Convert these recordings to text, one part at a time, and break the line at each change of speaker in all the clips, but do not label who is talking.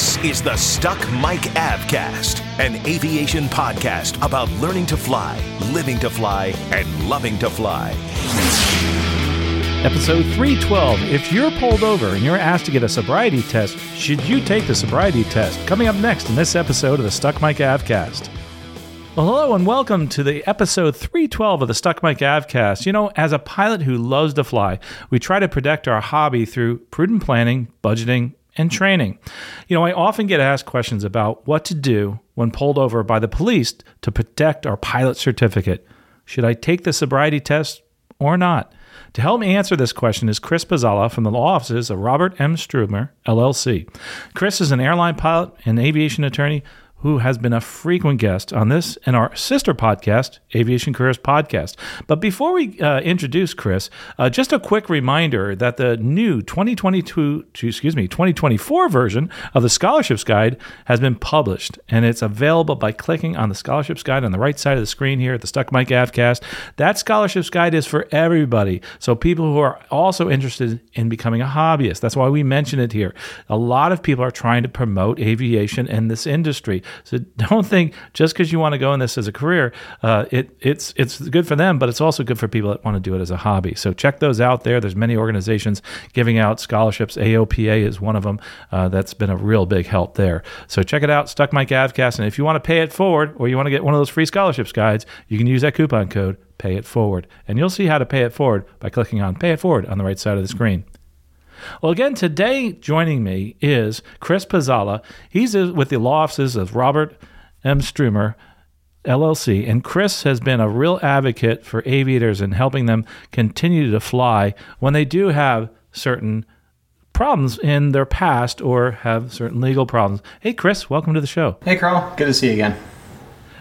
This is the Stuck Mic Avcast, an aviation podcast about learning to fly, living to fly, and loving to fly.
Episode 312. If you're pulled over and you're asked to get a sobriety test, should you take the sobriety test? Coming up next in this episode of the Stuck Mic Avcast. Well, hello and welcome to the episode 312 of the Stuck Mic Avcast. You know, as a pilot who loves to fly, we try to protect our hobby through prudent planning, budgeting, and training. You know, I often get asked questions about what to do when pulled over by the police to protect our pilot certificate. Should I take the sobriety test or not? To help me answer this question is Chris Pezalla from the law offices of Robert M. Strumor, LLC. Chris is an airline pilot and aviation attorney who has been a frequent guest on this and our sister podcast, Aviation Careers Podcast. But before we uh, introduce Chris, uh, just a quick reminder that the new 2022, excuse me, 2024 version of the Scholarships Guide has been published, and it's available by clicking on the Scholarships Guide on the right side of the screen here at the Stuck Mic Avcast. That Scholarships Guide is for everybody, so people who are also interested in becoming a hobbyist. That's why we mention it here. A lot of people are trying to promote aviation in this industry. So don't think just because you want to go in this as a career, uh, it it's it's good for them, but it's also good for people that want to do it as a hobby. So check those out there. There's many organizations giving out scholarships. AOPA is one of them. Uh, that's been a real big help there. So check it out, Stuck Mic Avcast. And if you want to pay it forward, or you want to get one of those free scholarships guides, you can use that coupon code Pay It Forward, and you'll see how to pay it forward by clicking on Pay It Forward on the right side of the screen. Well, again, today joining me is Chris Pezalla. He's with the law offices of Robert M. Strumor, LLC. And Chris has been a real advocate for aviators and helping them continue to fly when they do have certain problems in their past or have certain legal problems. Hey, Chris, welcome to the show.
Hey, Carl. Good to see you again.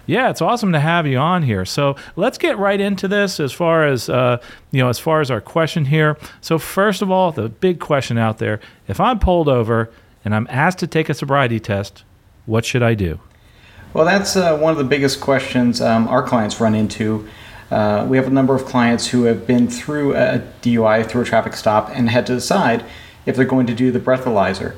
Yeah, it's awesome to have you on here. So let's get right into this as far as uh, you know, as far as our question here. So first of all, the big question out there: if I'm pulled over and I'm asked to take a sobriety test, what should I do?
Well, that's uh, one of the biggest questions um, our clients run into. Uh, we have a number of clients who have been through a DUI, through a traffic stop, and had to decide if they're going to do the breathalyzer.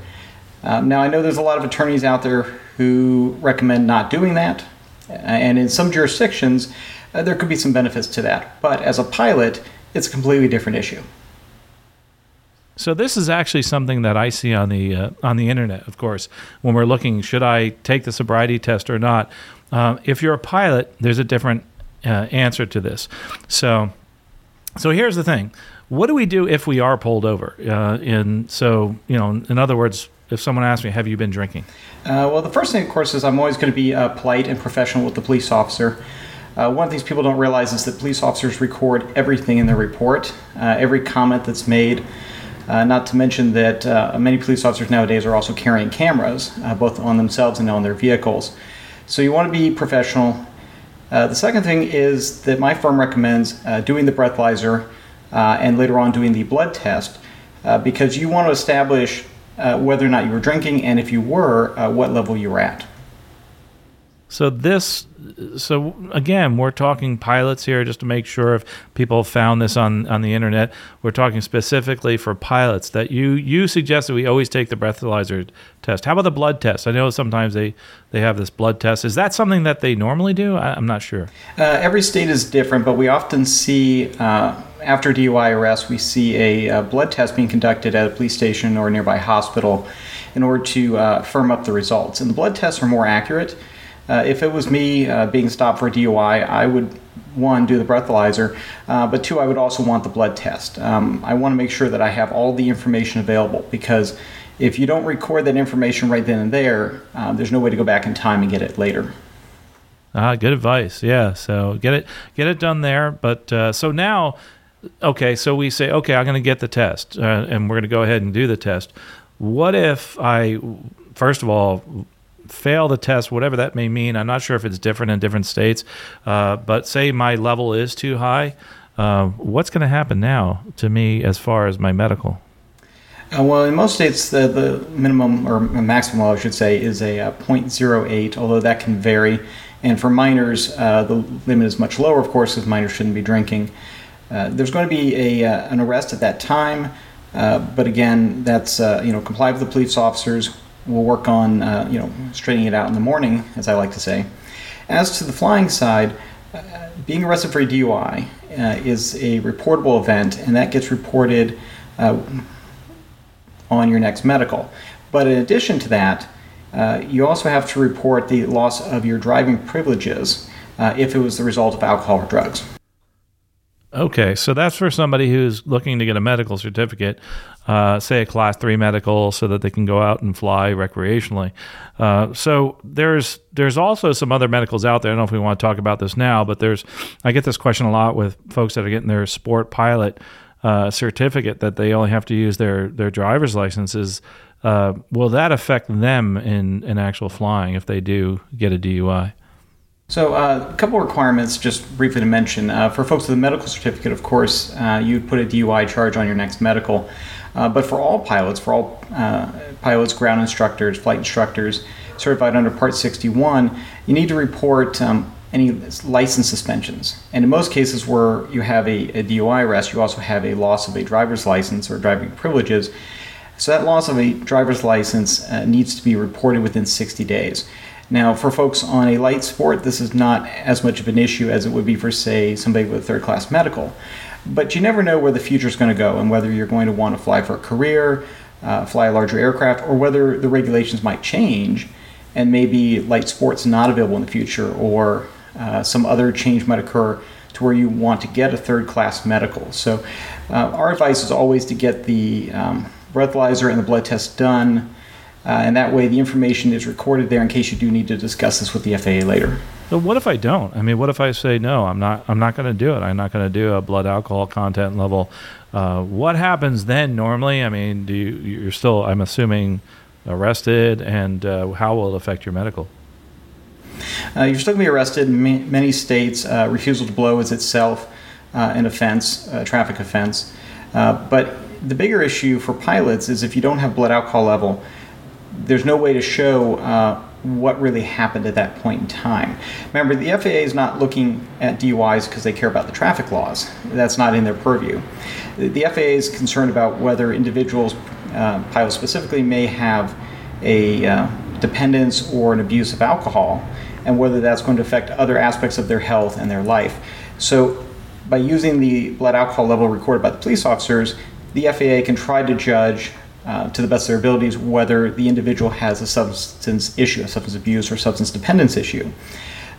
Um, now, I know there's a lot of attorneys out there who recommend not doing that. Uh, and in some jurisdictions, uh, there could be some benefits to that. But as a pilot, it's a completely different issue.
So this is actually something that I see on the uh, on the internet. Of course, when we're looking, should I take the sobriety test or not? Uh, if you're a pilot, there's a different uh, answer to this. So, so here's the thing: what do we do if we are pulled over? Uh, in so you know, in other words, if someone asks me, "Have you been drinking?"
Uh, well, the first thing, of course, is I'm always going to be uh, polite and professional with the police officer. Uh, one of the things people don't realize is that police officers record everything in their report, uh, every comment that's made. Uh, not to mention that uh, many police officers nowadays are also carrying cameras, both on themselves and on their vehicles. So you want to be professional. the second thing is that my firm recommends doing the breathalyzer and later on doing the blood test because you want to establish uh, whether or not you were drinking, and if you were, uh, what level you were at.
So this, so again, we're talking pilots here just to make sure if people found this on, on the internet. We're talking specifically for pilots that you you suggest that we always take the breathalyzer test. How about the blood test? I know sometimes they they have this blood test. Is that something that they normally do? I, am not sure.
Uh, every state is different, but we often see uh, after DUI arrest, we see a, a, blood test being conducted at a police station or nearby hospital in order to uh, firm up the results. And the blood tests are more accurate. Uh, if it was me uh, being stopped for DUI, I would one do the breathalyzer, uh, but two, I would also want the blood test. Um, I want to make sure that I have all the information available because if you don't record that information right then and there, uh, there's no way to go back in time and get it later.
Ah, good advice. Yeah, so get it get it done there. But uh, so now, okay, so we say, okay, I'm going to get the test, uh, and we're going to go ahead and do the test what if I, first of all, fail the test, whatever that may mean? I'm not sure if it's different in different states, uh, but say my level is too high. Uh, what's going to happen now to me as far as my medical?
Uh, well, in most states, the, the minimum or maximum I should say, is a, a uh, 0.08, although that can vary. And for minors, uh, the limit is much lower, of course, because minors shouldn't be drinking. Uh, there's going to be a, uh, an arrest at that time, uh, but again, that's you know comply with the police officers. We'll work on you know straightening it out in the morning, as I like to say. As to the flying side, being arrested for a DUI is a reportable event, and that gets reported on your next medical. But in addition to that, uh, you also have to report the loss of your driving privileges uh, if it was the result of alcohol or drugs.
Okay, so that's for somebody who's looking to get a medical certificate, uh, say a class three medical, so that they can go out and fly recreationally. Uh, so there's there's also some other medicals out there. I don't know if we want to talk about this now, but there's I get this question a lot with folks that are getting their sport pilot uh, certificate that they only have to use their their driver's licenses. Uh, will that affect them in in actual flying if they do get a DUI?
So, uh, a couple requirements, just briefly to mention. Uh, for folks with a medical certificate, of course, uh, you'd put a DUI charge on your next medical. Uh, but for all pilots, for all uh, pilots, ground instructors, flight instructors certified under Part 61, you need to report um, any license suspensions. And in most cases where you have a, a, DUI arrest, you also have a loss of a driver's license or driving privileges. So that loss of a driver's license uh, needs to be reported within 60 days. Now, for folks on a light sport, this is not as much of an issue as it would be for, say, somebody with third class medical. But you never know where the future is going to go and whether you're going to want to fly for a career, uh, fly a larger aircraft, or whether the regulations might change and maybe light sports not available in the future or uh, some other change might occur to where you want to get a third class medical. So, uh, our advice is always to get the um, breathalyzer and the blood test done uh, and that way the information is recorded there in case you do need to discuss this with the FAA later.
So what if I don't? I mean, what if I say no? I'm not. I'm not going to do it. I'm not going to do a blood alcohol content level. Uh, what happens then? Normally, I mean, do you? You're still. I'm assuming arrested, and uh, how will it affect your medical?
Uh, you're still going to be arrested. In many states, uh, refusal to blow is itself uh, an offense, a traffic offense. but the bigger issue for pilots is if you don't have blood alcohol level there's no way to show uh, what really happened at that point in time. Remember, the FAA is not looking at DUIs because they care about the traffic laws. That's not in their purview. The FAA is concerned about whether individuals, uh, pilots specifically, may have a uh, dependence or an abuse of alcohol, and whether that's going to affect other aspects of their health and their life. So, by using the blood alcohol level recorded by the police officers, the FAA can try to judge uh, to the best of their abilities whether the individual has a substance issue, a substance abuse or substance dependence issue.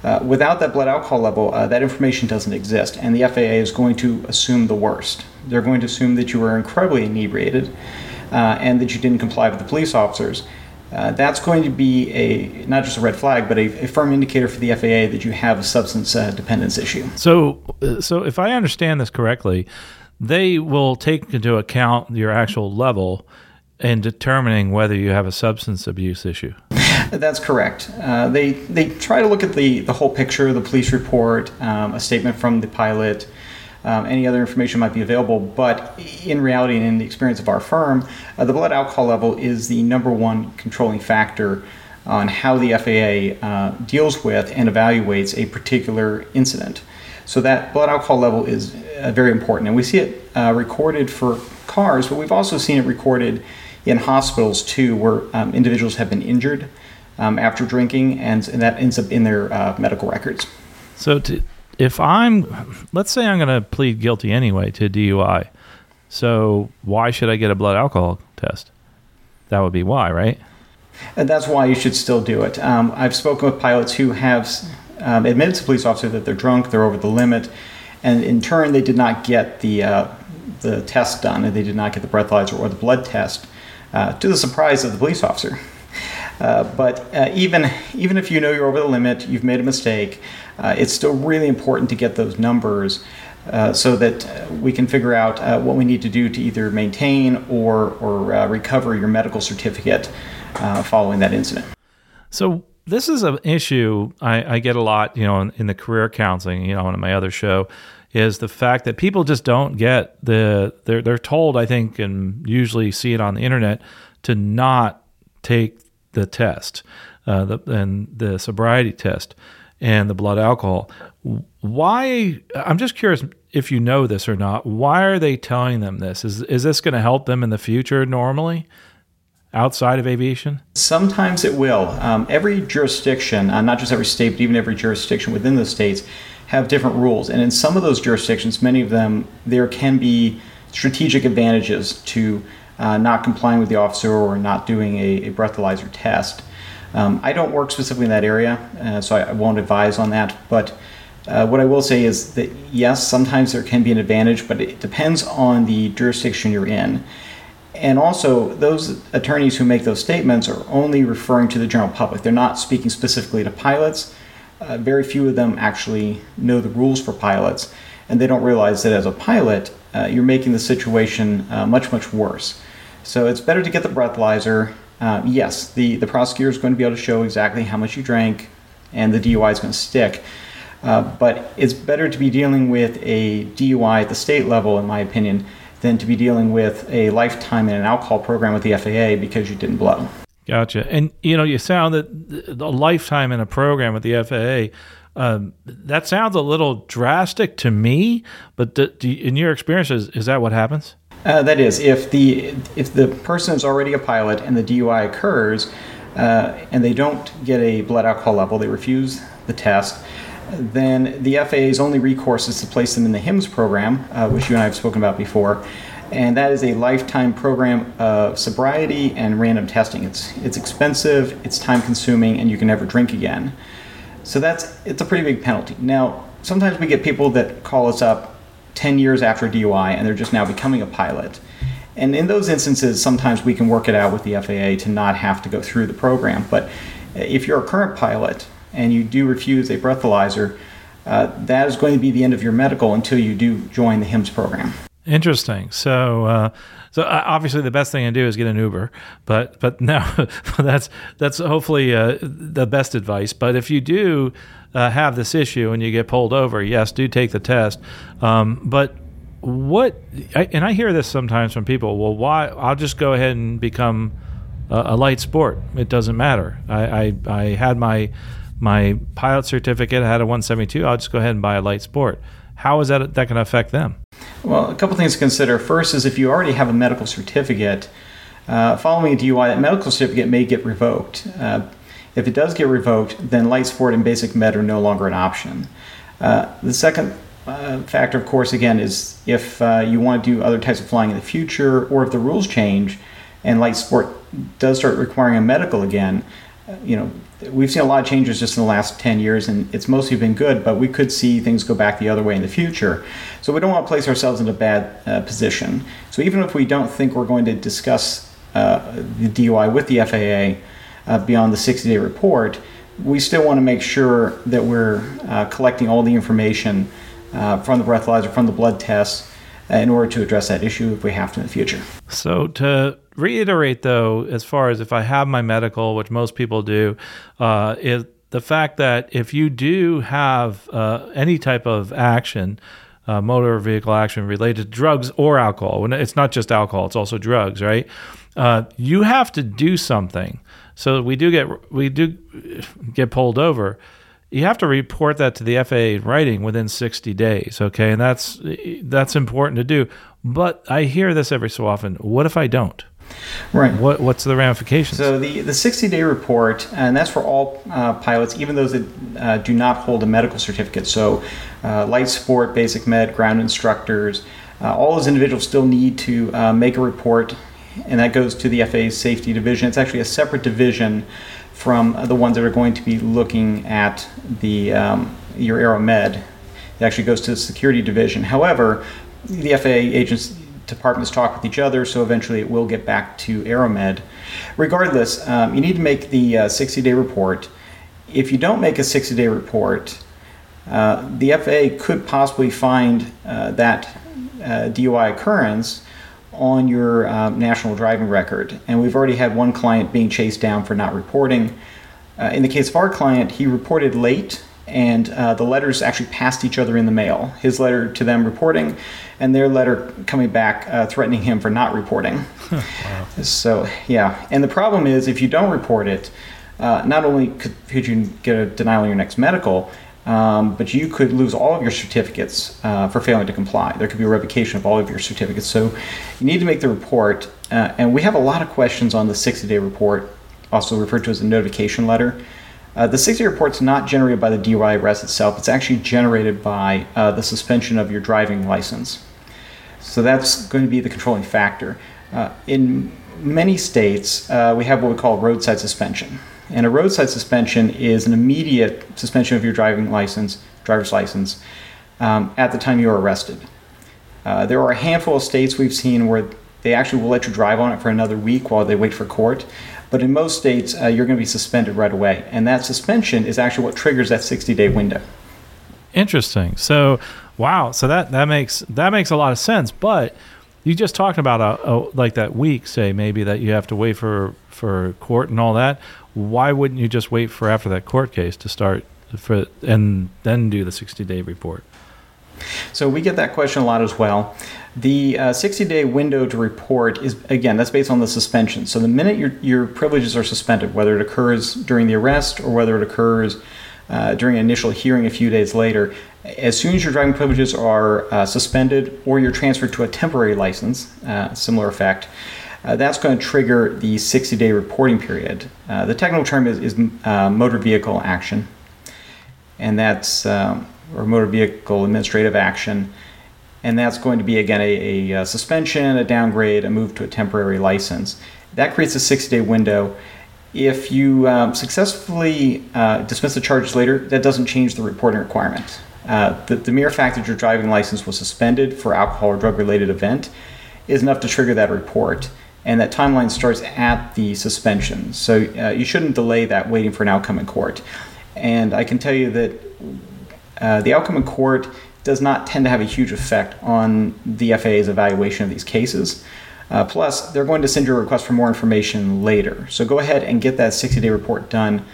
Uh, without that blood alcohol level, uh, that information doesn't exist, and the FAA is going to assume the worst. They're going to assume that you were incredibly inebriated uh, and that you didn't comply with the police officers. Uh, that's going to be a not just a red flag, but a, a firm indicator for the FAA that you have a substance dependence issue.
So, so if I understand this correctly, they will take into account your actual level in determining whether you have a substance abuse issue.
That's correct. Uh, they they try to look at the the whole picture, the police report, um, a statement from the pilot, um, any other information might be available. But in reality, and in the experience of our firm, uh, the blood alcohol level is the number one controlling factor on how the FAA uh, deals with and evaluates a particular incident. So that blood alcohol level is uh, very important, and we see it uh, recorded for cars, but we've also seen it recorded in hospitals too, where um, individuals have been injured um, after drinking, and, and, that ends up in their uh, medical records.
So, to, if I'm, let's say I'm going to plead guilty anyway to DUI, so why should I get a blood alcohol test? That would be why, right?
And that's why you should still do it. Um, I've spoken with pilots who have um, admitted to police officers that they're drunk, they're over the limit, and in turn they did not get the uh, the test done, and they did not get the breathalyzer or the blood test uh, to the surprise of the police officer. Uh, but uh, even even if you know you're over the limit, you've made a mistake, uh, it's still really important to get those numbers uh, so that we can figure out uh, what we need to do to either maintain or, or recover your medical certificate following that incident.
So, this is an issue I, I get a lot, you know, in, in, the career counseling, you know, on my other show, is the fact that people just don't get the they're they're told, I think, and usually see it on the internet, to not take the test, uh, the, and the sobriety test and the blood alcohol. Why? I'm just curious if you know this or not. Why are they telling them this? Is is this going to help them in the future normally? Outside of aviation?
Sometimes it will. Um, every jurisdiction, uh, not just every state, but even every jurisdiction within the states, have different rules. And in some of those jurisdictions, many of them, there can be strategic advantages to uh, not complying with the officer or not doing a, a breathalyzer test. Um, I don't work specifically in that area, uh, so I, I, won't advise on that. But uh, what I will say is that yes, sometimes there can be an advantage, but it depends on the jurisdiction you're in. And also, those attorneys who make those statements are only referring to the general public. They're not speaking specifically to pilots. Uh, very few of them actually know the rules for pilots, and they don't realize that as a pilot, uh, you're making the situation uh, much, much worse. So it's better to get the breathalyzer uh, yes, the, the prosecutor is going to be able to show exactly how much you drank, and the DUI is going to stick. Uh, but it's better to be dealing with a DUI at the state level, in my opinion, than to be dealing with a lifetime in an alcohol program with the FAA because you didn't blow.
Gotcha. And you know, you sound that a lifetime in a program with the FAA. Um, that sounds a little drastic to me, but do, do, in your experience, is, is that what happens?
Uh, that is, if the if the person is already a pilot and the DUI occurs, uh, and they don't get a blood alcohol level, they refuse the test. Then the FAA's only recourse is to place them in the HIMS program, uh, which you and I have spoken about before, and that is a lifetime program of sobriety and random testing. It's it's expensive, it's time consuming, and you can never drink again. So that's it's a pretty big penalty. Now, sometimes we get people that call us up 10 years after DUI and they're just now becoming a pilot. And in those instances, sometimes we can work it out with the FAA to not have to go through the program. But if you're a current pilot and you do refuse a breathalyzer, uh, that is going to be the end of your medical until you do join the HIMS program.
Interesting. So, uh, so uh, obviously the best thing to do is get an Uber, but but now that's that's hopefully uh, the best advice. But if you do uh, have this issue and you get pulled over, yes, do take the test. Um, but what, I, and I hear this sometimes from people. Well, why? I'll just go ahead and become a, a light sport. It doesn't matter. I, I, I had my my pilot certificate. I had a 172. I'll just go ahead and buy a light sport. How is that that going to affect them?
Well, a couple things to consider. First is if you already have a medical certificate, uh, following a DUI, that medical certificate may get revoked. Uh, if it does get revoked, then light sport and basic med are no longer an option. Uh, the second uh, factor, of course, again, is if uh, you want to do other types of flying in the future, or if the rules change and light sport does start requiring a medical again, uh, you know, we've seen a lot of changes just in the last 10 years, and it's mostly been good, but we could see things go back the other way in the future. So we don't want to place ourselves in a bad uh, position. So even if we don't think we're going to discuss uh, the DUI with the FAA, uh, beyond the 60 day report, we still want to make sure that we're uh, collecting all the information uh, from the breathalyzer, from the blood tests, in order to address that issue if we have to in the future.
So, to reiterate though, as far as if I have my medical, which most people do, uh, is the fact that if you do have uh, any type of action, uh, motor vehicle action related to drugs or alcohol. It's not just alcohol; it's also drugs, right? Uh, you have to do something. So we do get we do get pulled over. You have to report that to the FAA in writing within 60 days, okay? And that's that's important to do. But I hear this every so often. What if I don't?
Right.
What What's the ramifications?
So the the 60 day report, and that's for all uh, pilots, even those that uh, do not hold a medical certificate. So uh, light sport, basic med, ground instructors, uh, all those individuals still need to uh, make a report and that goes to the FAA's safety division. It's actually a separate division from the ones that are going to be looking at the um, your aeromed. It actually goes to the security division. However, the FAA agents departments talk with each other, so eventually it will get back to aeromed. Regardless, um, you need to make the 60-day uh, report. If you don't make a 60-day report, uh, the FAA could possibly find uh, that uh, DUI occurrence on your um, national driving record. And we've already had one client being chased down for not reporting. Uh, in the case of our client, he reported late and uh, the letters actually passed each other in the mail. His letter to them reporting, and their letter coming back uh, threatening him for not reporting. wow. So, yeah. And the problem is, if you don't report it, uh, not only could, could, you get a denial on your next medical, um, but you could lose all of your certificates uh, for failing to comply. There could be a revocation of all of your certificates. So, you need to make the report. Uh, and we have a lot of questions on the 60 day report, also referred to as a notification letter. Uh, the 60 day report is not generated by the DUI arrest itself, it's actually generated by uh, the suspension of your driving license. So that's going to be the controlling factor. Uh, in many states, uh, we have what we call roadside suspension. And a roadside suspension is an immediate suspension of your driving license, driver's license, um, at the time you are arrested. Uh, there are a handful of states we've seen where they actually will let you drive on it for another week while they wait for court. But in most states, uh, you're going to be suspended right away. And that suspension is actually what triggers that 60 day window.
Interesting. So, wow. So that, that makes that makes a lot of sense. But you just talked about a, a, like that week, say maybe that you have to wait for for court and all that. Why wouldn't you just wait for after that court case to start for and then do the 60 day report?
So we get that question a lot as well. The uh, 60 day window to report is, again, that's based on the suspension. So the minute your, your privileges are suspended, whether it occurs during the arrest or whether it occurs uh, during an initial hearing a few days later, as soon as your driving privileges are uh, suspended or you're transferred to a temporary license, uh, similar effect, uh, that's going to trigger the 60 day reporting period. Uh, the technical term is, is motor vehicle action, and that's, or motor vehicle administrative action and that's going to be again a, a, suspension, a downgrade, a move to a temporary license. That creates a 60 day window. If you um, successfully uh, dismiss the charges later, that doesn't change the reporting requirement. Uh, the, the, mere fact that your driving license was suspended for alcohol or drug related event is enough to trigger that report. And that timeline starts at the suspension. So uh, you shouldn't delay that waiting for an outcome in court. And I can tell you that uh, the outcome in court does not tend to have a huge effect on the FAA's evaluation of these cases. Uh, plus, they're going to send you a request for more information later. So go ahead and get that 60-day report done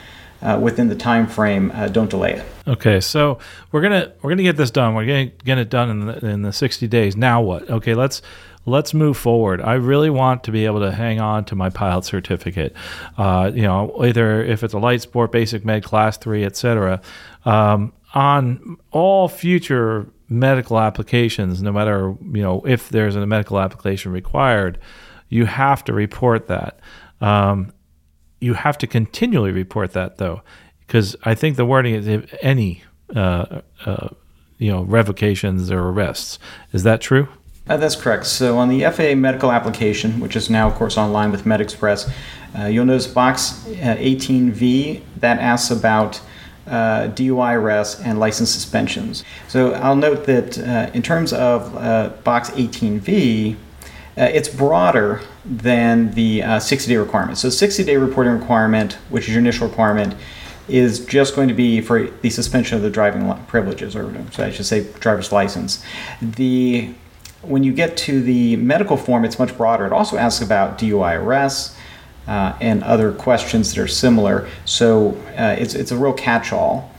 uh, within the time frame. Uh, don't delay it.
Okay, so we're gonna we're gonna get this done. We're gonna get it done in the, in the 60 days. Now what? Okay, let's let's move forward. I really want to be able to hang on to my pilot certificate. Uh, you know, either if it's a light sport, basic med, class three, etc. Um, on all future medical applications, no matter you know if there's a medical application required, you have to report that. Um, you have to continually report that though, because I think the wording is any uh, uh, you know revocations or arrests. Is that true?
Uh, that's correct. So on the FAA medical application, which is now of course online with MedExpress, uh, you'll notice box 18V uh, that asks about uh, DUI arrests, and license suspensions. So I'll note that uh, in terms of uh, Box 18V, uh, it's broader than the 60 uh, day requirement. So, 60 day reporting requirement, which is your initial requirement, is just going to be for the suspension of the driving privileges, or so I should say, driver's license. The when you get to the medical form, it's much broader. It also asks about DUI arrests, uh, and other questions that are similar. So uh, it's, it's a real catch all.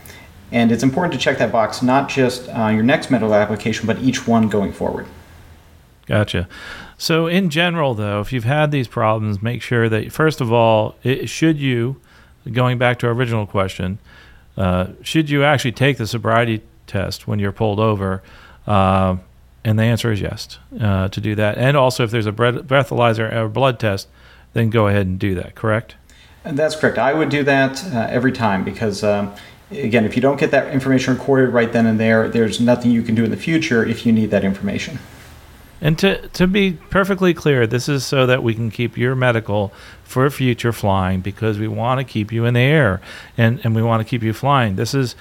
And it's important to check that box not just on your next medical application, but each one going forward.
Gotcha. So, in general, though, if you've had these problems, make sure that, first of all, it, should you, going back to our original question, uh, should you actually take the sobriety test when you're pulled over? Uh, and the answer is yes uh, to do that. And also, if there's a breathalyzer or blood test, then go ahead and do that, correct?
That's correct. I would do that uh, every time because, um, again, if you don't get that information recorded right then and there, there's nothing you can do in the future if you need that information.
And to, to be perfectly clear, this is so that we can keep your medical for future flying because we want to keep you in the air and, and we want to keep you flying. This is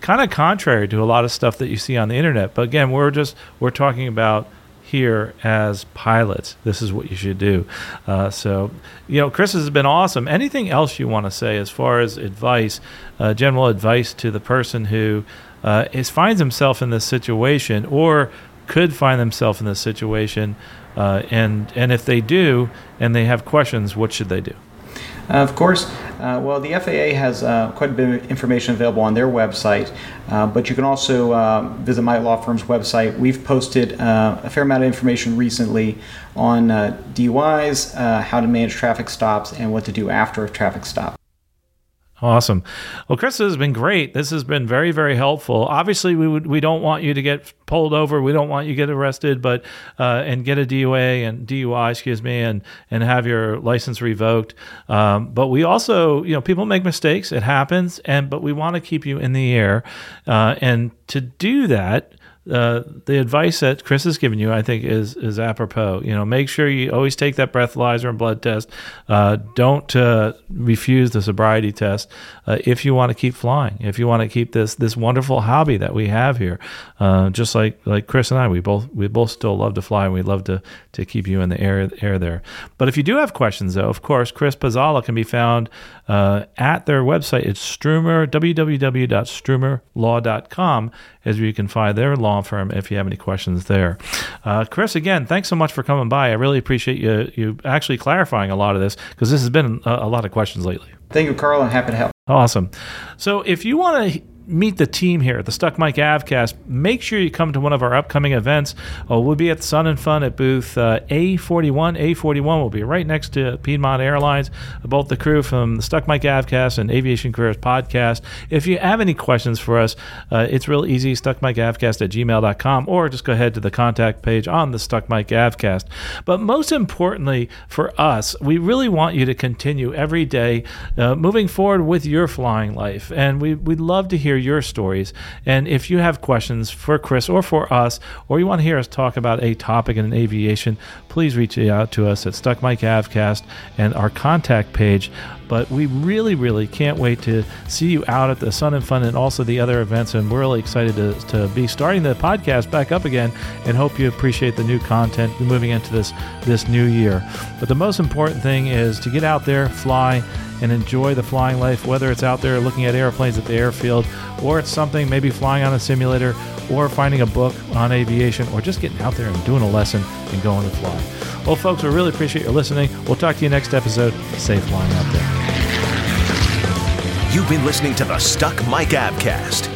kind of contrary to a lot of stuff that you see on the internet. But again, we're just we're talking about here as pilots. This is what you should do. Uh, so, you know, Chris has been awesome. Anything else you want to say as far as advice, uh, general advice to the person who uh, is finds himself in this situation or could find themselves in this situation, uh, and and if they do and they have questions, what should they do?
Uh, of course, uh, well, the FAA has uh, quite a bit of information available on their website, but you can also visit my law firm's website. We've posted a fair amount of information recently on DUIs, how to manage traffic stops, and what to do after a traffic stop.
Awesome. Well, Chris, this has been great. This has been very, very helpful. Obviously, we would we don't want you to get pulled over. We don't want you to get arrested, but uh, and get a DUA and DUI, excuse me, and and have your license revoked. Um, but we also, you know, people make mistakes. It happens, and but we want to keep you in the air, uh, and to do that uh, the advice that Chris has given you, I think, is is apropos. You know, make sure you always take that breathalyzer and blood test. Uh, don't uh, refuse the sobriety test uh, if you want to keep flying. If you want to keep this this wonderful hobby that we have here, uh, just like like Chris and I, we both we both still love to fly, and we love to to keep you in the air air there. But if you do have questions, though, of course, Chris Pezalla can be found at their website. It's Strumor www.strumorlaw.com, as you can find their law law firm if you have any questions there. Uh, Chris, again, thanks so much for coming by. I really appreciate you you actually clarifying a lot of this because this has been a, a lot of questions lately.
Thank you, Carl. I'm happy to help.
Awesome. So if you want to meet the team here at the Stuck Mic Avcast, make sure you come to one of our upcoming events. Uh, we'll be at Sun and Fun at booth uh, A41. A41 will be right next to Piedmont Airlines. Both the crew from the Stuck Mic Avcast and Aviation Careers Podcast. If you have any questions for us, uh, it's real easy, stuckmicavcast at gmail.com, or just go ahead to the contact page on the Stuck Mic Avcast. But most importantly for us, we really want you to continue every day uh, moving forward with your flying life. And we, we'd love to hear hear your stories. And if you have questions for Chris or for us, or you want to hear us talk about a topic in aviation, please reach out to us at Stuck Mic Avcast and our contact page. But we really, really can't wait to see you out at the Sun and Fun and also the other events. And we're really excited to, to be starting the podcast back up again and hope you appreciate the new content moving into this, this new year. But the most important thing is to get out there, fly, and enjoy the flying life, whether it's out there looking at airplanes at the airfield, or it's something maybe flying on a simulator, or finding a book on aviation, or just getting out there and doing a lesson and going to fly. Well, folks, we really appreciate your listening. We'll talk to you next episode. Safe flying out there.
You've been listening to the Stuck Mic Avcast.